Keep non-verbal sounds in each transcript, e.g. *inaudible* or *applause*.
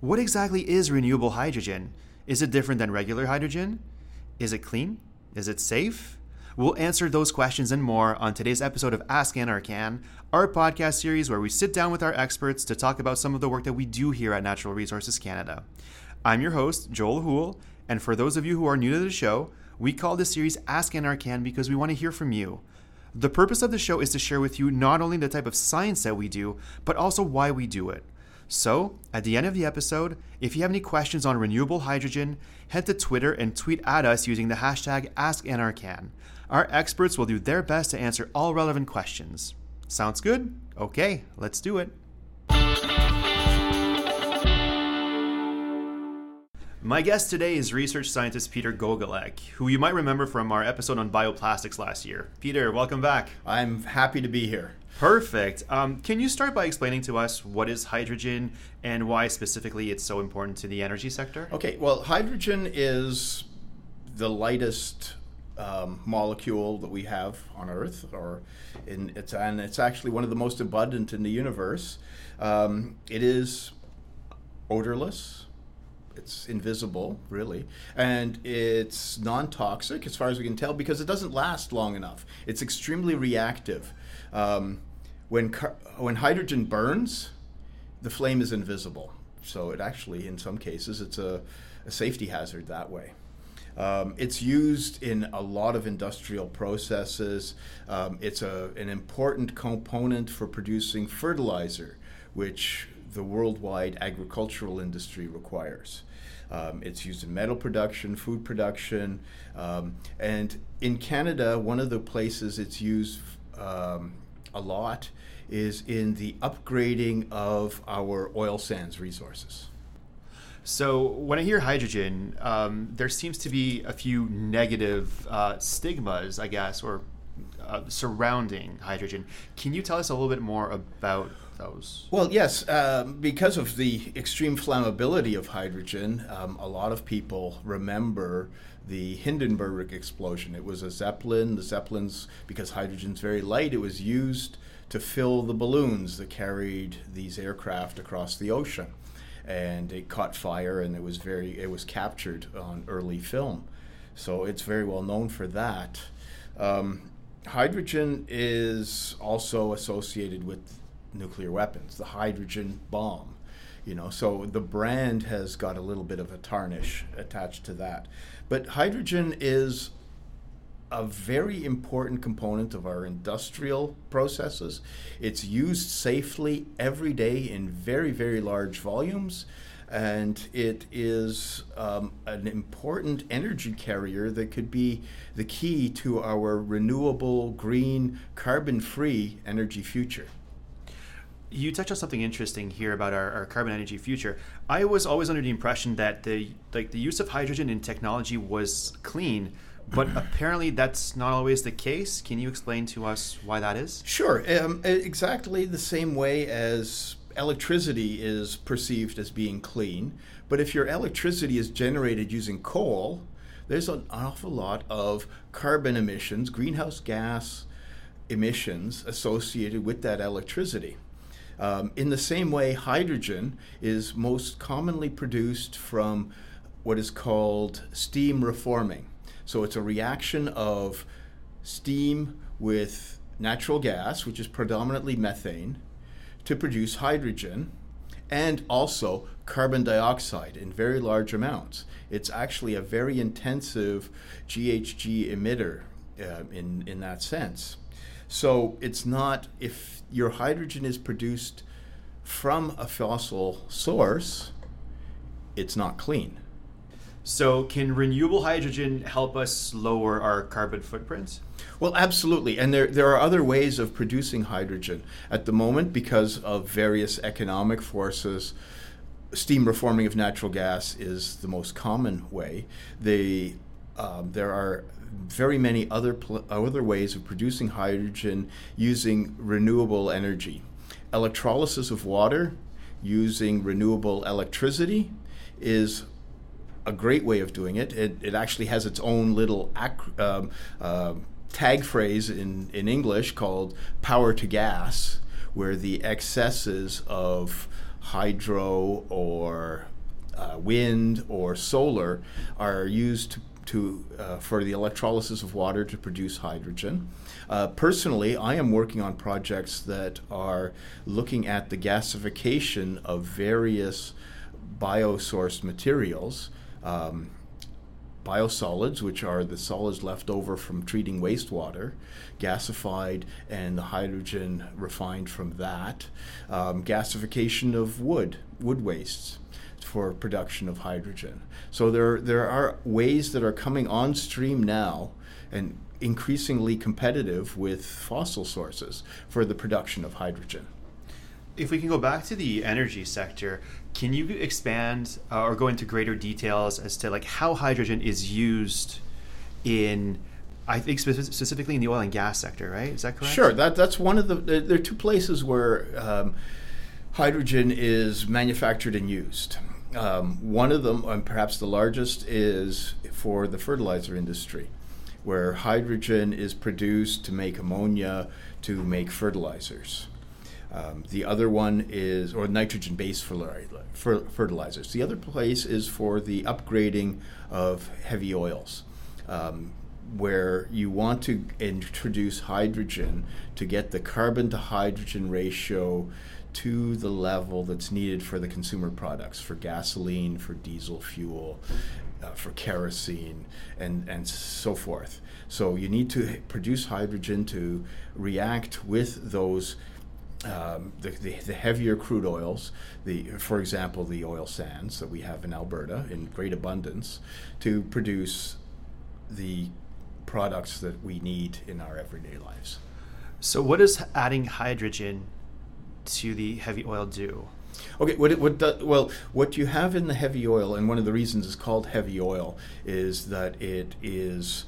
What exactly is renewable hydrogen? Is it different than regular hydrogen? Is it clean? Is it safe? We'll answer those questions and more on today's episode of Ask NRCan, our podcast series where we sit down with our experts to talk about some of the work that we do here at Natural Resources Canada. I'm your host, Joel Houle, and for those of you who are new to the show, we call this series Ask NRCan because we want to hear from you. The purpose of the show is to share with you not only the type of science that we do, but also why we do it. So, at the end of the episode, if you have any questions on renewable hydrogen, head to Twitter and tweet at us using the hashtag AskNRCan. Our experts will do their best to answer all relevant questions. Sounds good? Okay, let's do it. My guest today is research scientist Peter Gogolek, who you might remember from our episode on bioplastics last year. Peter, welcome back. I'm happy to be here. Perfect. Um, can you start by explaining to us what is hydrogen and why specifically it's so important to the energy sector? Okay, well, hydrogen is the lightest um, molecule that we have on Earth, or in, it's and it's actually one of the most abundant in the universe. Um, it is odorless. It's invisible, really, and it's non-toxic as far as we can tell because it doesn't last long enough. It's extremely reactive. Um, when car- when hydrogen burns, the flame is invisible. So it actually, in some cases, it's a, a safety hazard that way. Um, it's used in a lot of industrial processes. Um, it's a, an important component for producing fertilizer, which the worldwide agricultural industry requires. Um, it's used in metal production, food production, um, and in Canada, one of the places it's used um, a lot is in the upgrading of our oil sands resources. So, when I hear hydrogen, um, there seems to be a few negative uh, stigmas, I guess, or uh, surrounding hydrogen. Can you tell us a little bit more about Well, yes. Um, because of the extreme flammability of hydrogen, um, a lot of people remember the Hindenburg explosion. It was a Zeppelin. The Zeppelins, because hydrogen's very light, it was used to fill the balloons that carried these aircraft across the ocean and it caught fire and it was very it was captured on early film so it's very well known for that um, hydrogen is also associated with nuclear weapons the hydrogen bomb you know so the brand has got a little bit of a tarnish attached to that but hydrogen is a very important component of our industrial processes. It's used safely every day in very, very large volumes, and it is um, an important energy carrier that could be the key to our renewable, green, carbon free energy future. You touched on something interesting here about our, our, carbon energy future. I was always under the impression that the like the use of hydrogen in technology was clean, but *clears throat* apparently that's not always the case. Can you explain to us why that is? Sure. Um, exactly the same way as electricity is perceived as being clean, but if your electricity is generated using coal, there's an awful lot of carbon emissions, greenhouse gas emissions associated with that electricity. Um, in the same way, hydrogen is most commonly produced from what is called steam reforming. So it's a reaction of steam with natural gas, which is predominantly methane, to produce hydrogen and also carbon dioxide in very large amounts. It's actually a very intensive GHG emitter uh, in, in that sense. So it's not, if your hydrogen is produced from a fossil source, it's not clean. So, can renewable hydrogen help us lower our carbon footprints? Well, absolutely. And there, there are other ways of producing hydrogen. At the moment, because of various economic forces, steam reforming of natural gas is the most common way. The, um, there are very many other, pl- other ways of producing hydrogen using renewable energy. Electrolysis of water using renewable electricity is a great way of doing it. It, it actually has its own little ac- um, uh, tag phrase in, in English called power to gas, where the excesses of hydro or uh, wind or solar are used to, to uh, for the electrolysis of water to produce hydrogen. Uh, personally, I am working on projects that are looking at the gasification of various biosourced materials. Um, biosolids, which are the solids left over from treating wastewater, gasified, and the hydrogen refined from that. Um, gasification of wood, wood wastes for production of hydrogen. So there, there are ways that are coming on stream now and increasingly competitive with fossil sources for the production of hydrogen. If we can go back to the energy sector, can you expand uh, or go into greater details as to like how hydrogen is used in I think specifically in the oil and gas sector, right? Is that correct? Sure. That that's one of the there are two places where um, hydrogen is manufactured and used. Um, one of them, and perhaps the largest, is for the fertilizer industry, where hydrogen is produced to make ammonia to make fertilizers. Um, the other one is, or nitrogen based fertilizers. The other place is for the upgrading of heavy oils, um, where you want to introduce hydrogen to get the carbon to hydrogen ratio to the level that's needed for the consumer products, for gasoline, for diesel fuel, uh, for kerosene, and, and so forth. So you need to produce hydrogen to react with those um, the, the, the, heavier crude oils, the, for example, the oil sands that we have in Alberta in great abundance, to produce the products that we need in our everyday lives. So, what does adding hydrogen to the heavy oil do? Okay, what it, what do, well, what you have in the heavy oil, and one of the reasons it's called heavy oil, is that it is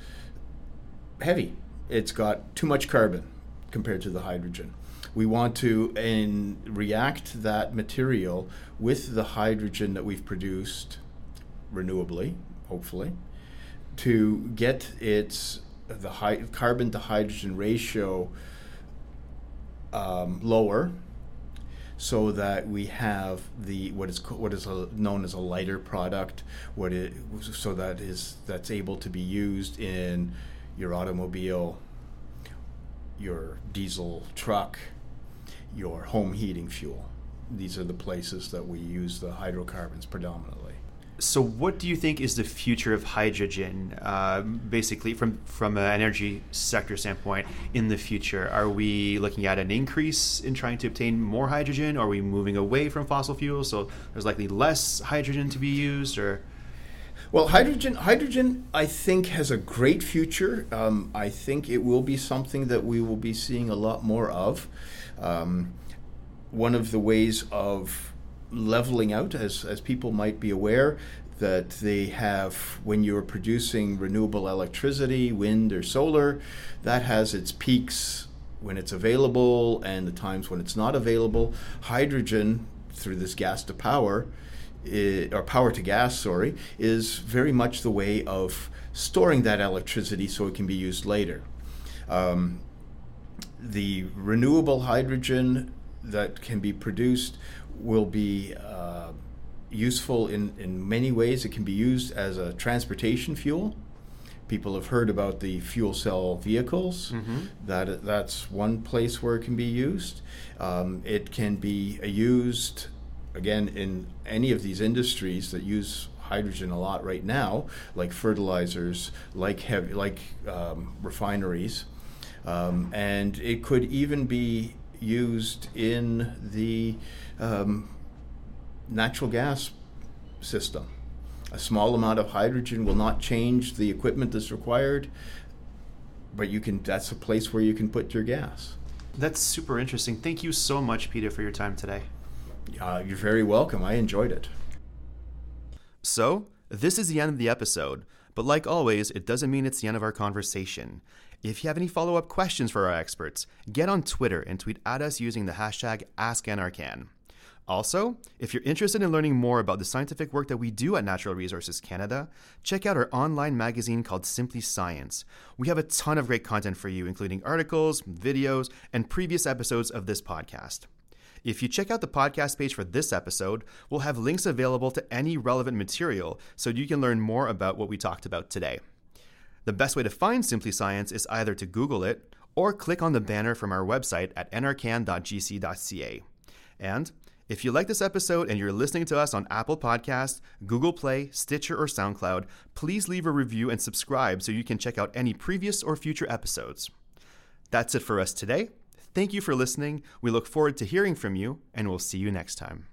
heavy. It's got too much carbon compared to the hydrogen we want to and react that material with the hydrogen that we've produced renewably, hopefully, to get its the high, carbon to hydrogen ratio um, lower so that we have the what is what is a, known as a lighter product what it so that is that's able to be used in your automobile your diesel truck your home heating fuel. These are the places that we use the hydrocarbons predominantly. So, what do you think is the future of hydrogen, uh, basically from from an energy sector standpoint in the future? Are we looking at an increase in trying to obtain more hydrogen? Are we moving away from fossil fuels, so there's likely less hydrogen to be used, or? Well, hydrogen, hydrogen, I think has a great future. Um, I think it will be something that we will be seeing a lot more of. Um, one of the ways of leveling out, as, as people might be aware, that they have when you're producing renewable electricity, wind or solar, that has its peaks when it's available and the times when it's not available. Hydrogen, through this gas to power, or power to gas, sorry, is very much the way of storing that electricity so it can be used later. Um, the renewable hydrogen that can be produced will be uh, useful in, in many ways. It can be used as a transportation fuel. People have heard about the fuel cell vehicles. Mm-hmm. That that's one place where it can be used. Um, it can be used again in any of these industries that use hydrogen a lot right now, like fertilizers, like heavy, like um, refineries. Um, and it could even be used in the um, natural gas system. A small amount of hydrogen will not change the equipment that's required, but you can. That's a place where you can put your gas. That's super interesting. Thank you so much, Peter, for your time today. Uh, you're very welcome. I enjoyed it. So, this is the end of the episode, but like always, it doesn't mean it's the end of our conversation. If you have any follow up questions for our experts, get on Twitter and tweet at us using the hashtag AskNRCan. Also, if you're interested in learning more about the scientific work that we do at Natural Resources Canada, check out our online magazine called Simply Science. We have a ton of great content for you, including articles, videos, and previous episodes of this podcast. If you check out the podcast page for this episode, we'll have links available to any relevant material so you can learn more about what we talked about today. The best way to find Simply Science is either to Google it or click on the banner from our website at nrcan.gc.ca. And if you like this episode and you're listening to us on Apple Podcasts, Google Play, Stitcher, or SoundCloud, please leave a review and subscribe so you can check out any previous or future episodes. That's it for us today. Thank you for listening. We look forward to hearing from you, and we'll see you next time.